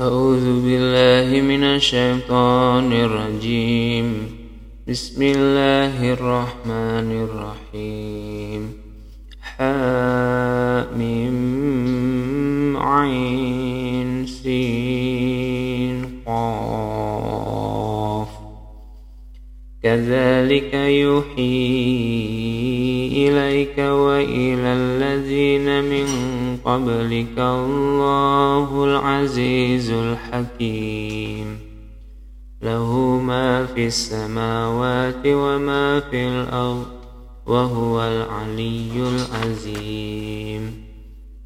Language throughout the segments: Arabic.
أعوذ بالله من الشيطان الرجيم. بسم الله الرحمن الرحيم. حامim عين سين قاف. كذلك يوحي إليك وإلى الذين من قبلك الله العزيز الحكيم. له ما في السماوات وما في الأرض وهو العلي العظيم.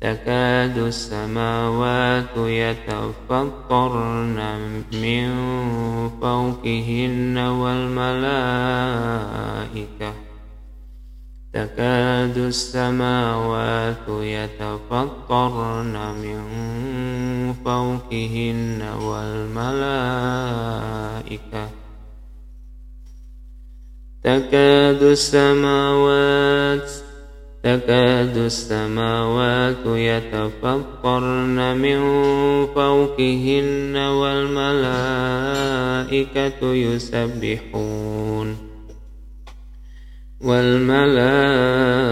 تكاد السماوات يتفطرن من فوقهن والملائكة. تكاد السماوات يتفطرن من فوقهن والملائكة. تكاد السماوات تكاد السماوات يتفطرن من فوقهن والملائكة يسبحون. والملائكة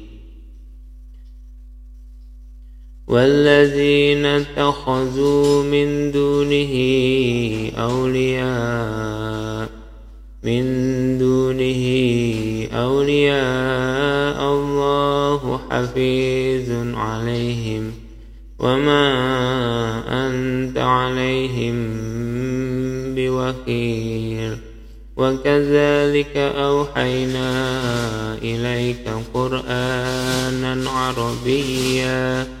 والذين اتخذوا من دونه أولياء من دونه أولياء الله حفيظ عليهم وما أنت عليهم بوكيل وكذلك أوحينا إليك قرآنا عربيا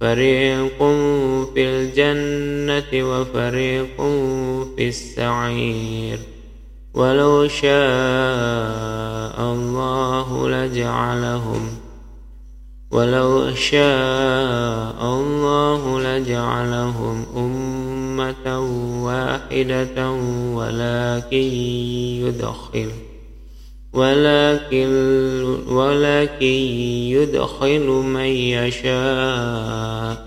فريق في الجنة وفريق في السعير ولو شاء الله لجعلهم ولو شاء الله لجعلهم أمة واحدة ولكن يدخل ولكن ولكن يدخل من يشاء.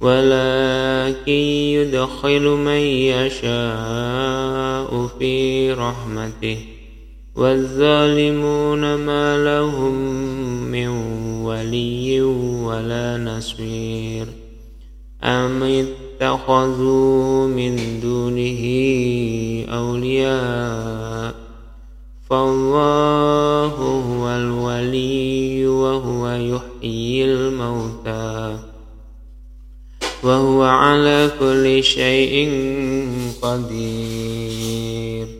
ولكن يدخل من يشاء في رحمته. والظالمون ما لهم من ولي ولا نصير. أم اتخذوا من دونه أولياء؟ فالله هو الولي وهو يحيي الموتى وهو على كل شيء قدير.